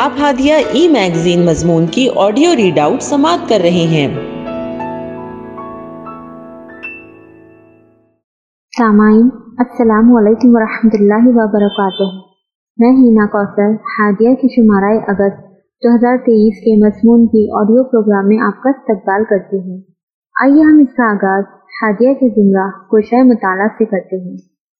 آپ ہادیہ ای میگزین مضمون کی آڈیو ریڈ آؤٹ سماعت کر رہے ہیں۔ سامعین، السلام علیکم ورحمۃ اللہ وبرکاتہ۔ میں ہینا کوثر، ہادیہ کی شمارہ اگست دو ہزار تیئیس کے مضمون کی آڈیو پروگرام میں آپ کا استقبال کرتی ہوں۔ آئیے ہم اس کا آغاز ہادیہ کے زمرہ کوشۂ مطالعہ سے کرتے ہیں۔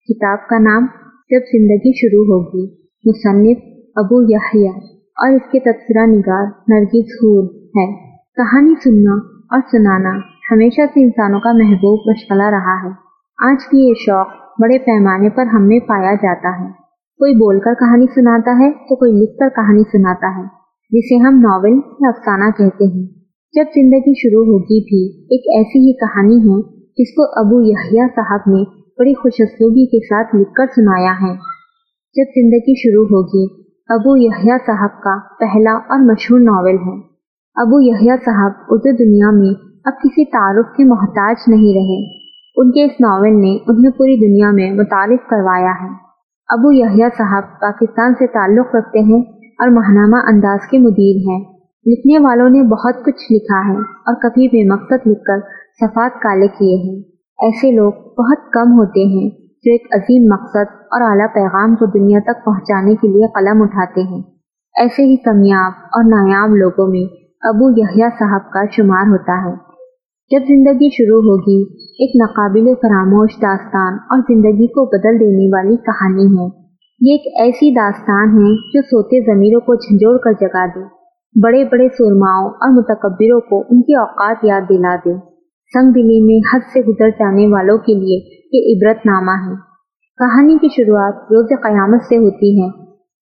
کتاب کا نام جب زندگی شروع ہوگی، مصنف ابو یحییٰ۔ اور اس کے تبصرہ نگار نرگس حور ہے۔ کہانی سننا اور سنانا ہمیشہ سے انسانوں کا محبوب مشغلہ رہا ہے۔ آج بھی یہ شوق بڑے پیمانے پر ہم میں پایا جاتا ہے۔ کوئی بول کر کہانی سناتا ہے تو کوئی لکھ کر کہانی سناتا ہے، جسے ہم ناول یا افسانہ کہتے ہیں۔ جب زندگی شروع ہوگی بھی ایک ایسی ہی کہانی ہے جس کو ابو یحییٰ صاحب نے بڑی خوش اسلوبی کے ساتھ لکھ کر سنایا ہے۔ جب زندگی شروع ہوگی ابو یحییٰ صاحب کا پہلا اور مشہور ناول ہے۔ ابو یحییٰ صاحب اردو دنیا میں اب کسی تعارف کے محتاج نہیں رہے۔ ان کے اس ناول نے انہیں پوری دنیا میں متعارف کروایا ہے۔ ابو یحییٰ صاحب پاکستان سے تعلق رکھتے ہیں اور ماہنامہ انداز کے مدیر ہیں۔ لکھنے والوں نے بہت کچھ لکھا ہے اور کبھی بے مقصد لکھ کر صفات کالے کیے ہیں۔ ایسے لوگ بہت کم ہوتے ہیں۔ جو ایک عظیم مقصد اور اعلیٰ پیغام کو دنیا تک پہنچانے کے لیے قلم اٹھاتے ہیں۔ ایسے ہی کمیاب اور نایاب لوگوں میں ابو یحییٰ صاحب کا شمار ہوتا ہے۔ جب زندگی شروع ہوگی، ایک ناقابل فراموش داستان اور زندگی کو بدل دینے والی کہانی ہے۔ یہ ایک ایسی داستان ہے جو سوتے ضمیروں کو جھنجھوڑ کر جگا دے۔ بڑے بڑے سرماؤں اور متکبروں کو ان کی اوقات یاد دلا دے۔ سنگ دلی میں حد سے گزر جانے والوں کے لیے یہ عبرت نامہ ہے۔ کہانی کی شروعات روز قیامت سے ہوتی ہے،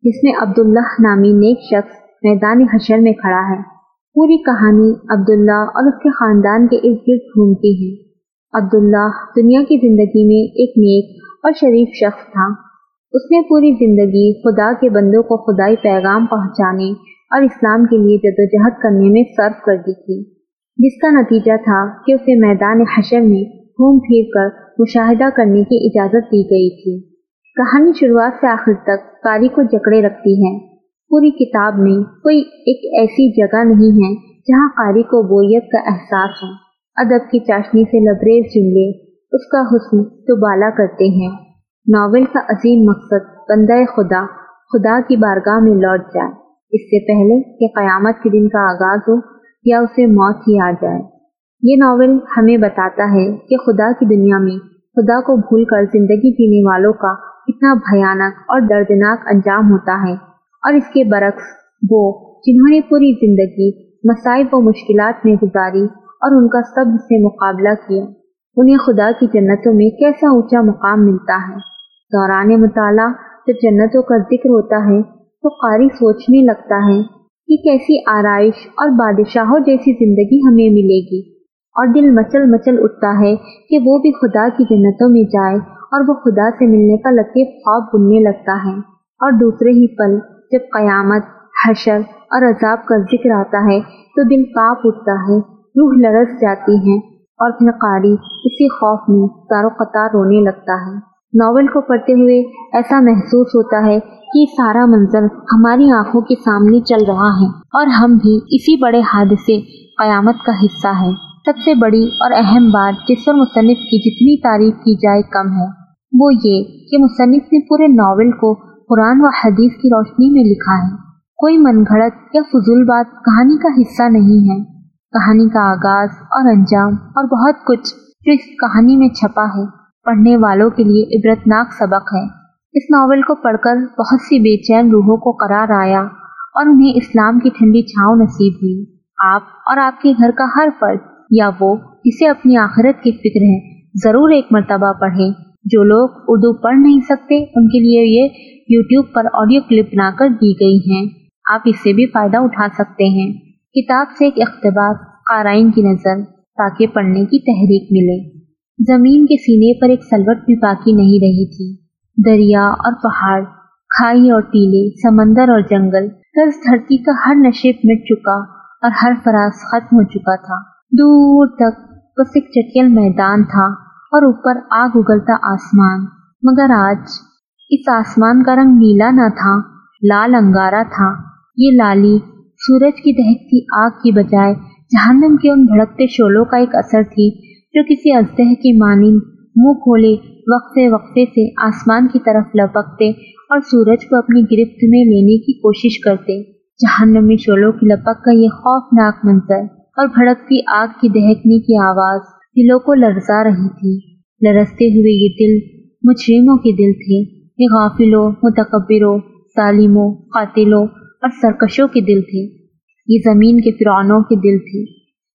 جس میں عبداللہ نامی نیک شخص میدان حشر میں کھڑا ہے۔ پوری کہانی عبداللہ اور اس کے خاندان کے ارد گرد گھومتی ہے۔ عبداللہ دنیا کی زندگی میں ایک نیک اور شریف شخص تھا۔ اس نے پوری زندگی خدا کے بندوں کو خدائی پیغام پہنچانے اور اسلام کے لیے جدوجہد کرنے میں صرف کر دی تھی۔ جس کا نتیجہ تھا کہ اسے میدان حشر میں گھوم پھر کر مشاہدہ کرنے کی اجازت دی گئی تھی۔ کہانی شروعات سے آخر تک کاری کو جکڑے رکھتی ہے۔ پوری کتاب میں کوئی ایک ایسی جگہ نہیں ہے جہاں قاری کو بوریت کا احساس ہو۔ ادب کی چاشنی سے لبریز جملے اس کا حسن تو بالا کرتے ہیں۔ ناول کا عظیم مقصد بندہ خدا خدا کی بارگاہ میں لوٹ جائے۔ اس سے پہلے کہ قیامت کے دن کا آغاز ہو یا اسے موت ہی آ جائے۔ یہ ناول ہمیں بتاتا ہے کہ خدا کی دنیا میں خدا کو بھول کر زندگی جینے والوں کا کتنا بھیانک اور دردناک انجام ہوتا ہے۔ اور اس کے برعکس وہ جنہوں نے پوری زندگی مصائب و مشکلات میں گزاری اور ان کا سب سے مقابلہ کیا، انہیں خدا کی جنتوں میں کیسا اونچا مقام ملتا ہے۔ دوران مطالعہ جب جنتوں کا ذکر ہوتا ہے تو قاری سوچنے لگتا ہے کہ کیسی آرائش اور بادشاہوں جیسی زندگی ہمیں ملے گی۔ اور دل مچل مچل اٹھتا ہے کہ وہ بھی خدا کی جنتوں میں جائے اور وہ خدا سے ملنے کا لطیف خواب بننے لگتا ہے۔ اور دوسرے ہی پل، جب قیامت، حشر اور عذاب کا ذکر آتا ہے، تو دل کاپ اٹھتا ہے، روح لرس جاتی ہے اور پھر قاری اسی خوف میں تارو قطار رونے لگتا ہے۔ ناول کو پڑھتے ہوئے ایسا محسوس ہوتا ہے کہ سارا منظر ہماری آنکھوں کے سامنے چل رہا ہے اور ہم بھی اسی بڑے حادثے قیامت کا حصہ ہے سب سے بڑی اور اہم بات جس پر مصنف کی جتنی تعریف کی جائے کم ہے، وہ یہ کہ مصنف نے پورے ناول کو قرآن و حدیث کی روشنی میں لکھا ہے۔ کوئی من گھڑت یا فضول بات کہانی کا حصہ نہیں ہے۔ کہانی کا آغاز اور انجام اور بہت کچھ جو اس کہانی میں چھپا ہے، پڑھنے والوں کے لیے عبرتناک سبق ہے۔ اس ناول کو پڑھ کر بہت سی بے چین روحوں کو قرار آیا اور انہیں اسلام کی ٹھنڈی چھاؤں نصیب ہوئی۔ آپ اور آپ کے گھر کا ہر فرد یا وہ جسے اپنی آخرت کی فکر ہے، ضرور ایک مرتبہ پڑھیں۔ جو لوگ اردو پڑھ نہیں سکتے، ان کے لیے یہ یوٹیوب پر آڈیو کلپ بنا کر دی گئی ہیں۔ آپ اس سے بھی فائدہ اٹھا سکتے ہیں۔ کتاب سے ایک اقتباس، قارئین کی نظر، تاکہ پڑھنے کی تحریک ملے۔ زمین کے سینے پر ایک سلوٹ بھی باقی نہیں رہی تھی۔ دریا اور پہاڑ، کھائی اور ٹیلے، سمندر اور جنگل قرض دھرتی کا ہر نشیب مٹ چکا اور ہر فراز ختم ہو چکا تھا۔ دور تک بس ایک چٹیل میدان تھا اور اوپر آگ اگلتا آسمان۔ مگر آج اس آسمان کا رنگ نیلا نہ تھا، لال انگارا تھا۔ یہ لالی سورج کی دہکتی آگ کی بجائے جہنم کے ان بھڑکتے شولوں کا ایک اثر تھی جو کسی ازدہ کی مانند منہ کھولے وقفے وقفے سے آسمان کی طرف لپکتے اور سورج کو اپنی گرفت میں لینے کی کوشش کرتے۔ جہنمی شولوں کی لپک کا یہ خوفناک منظر۔ اور بھڑکتی آگ کی دہکنے کی آواز دلوں کو لرزا رہی تھی۔ لرزتے ہوئے یہ دل مجرموں کے دل تھے۔ یہ غافلوں، متکبروں، ظالموں، قاتلوں اور سرکشوں کے دل تھے۔ یہ زمین کے فرعونوں کے دل تھے۔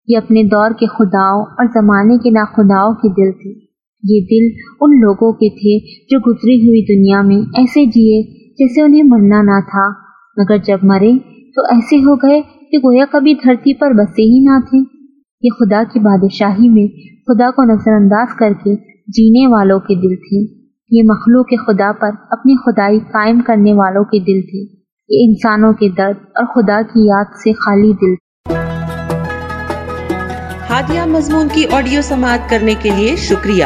یہ اپنے دور کے خداؤں اور زمانے کے ناخداؤں کے دل تھے۔ یہ دل ان لوگوں کے تھے جو گزری ہوئی دنیا میں ایسے جیے جیسے انہیں مرنا نہ تھا۔ مگر جب مرے تو ایسے ہو گئے کہ گویا کبھی دھرتی پر بسے ہی نہ تھے۔ یہ خدا کی بادشاہی میں خدا کو نظر انداز کر کے جینے والوں کے دل تھے۔ یہ مخلوق کے خدا پر اپنی خدائی قائم کرنے والوں کے دل تھے۔ یہ انسانوں کے درد اور خدا کی یاد سے خالی دل ہادیہ مضمون کی آڈیو سماعت کرنے کے لیے شکریہ۔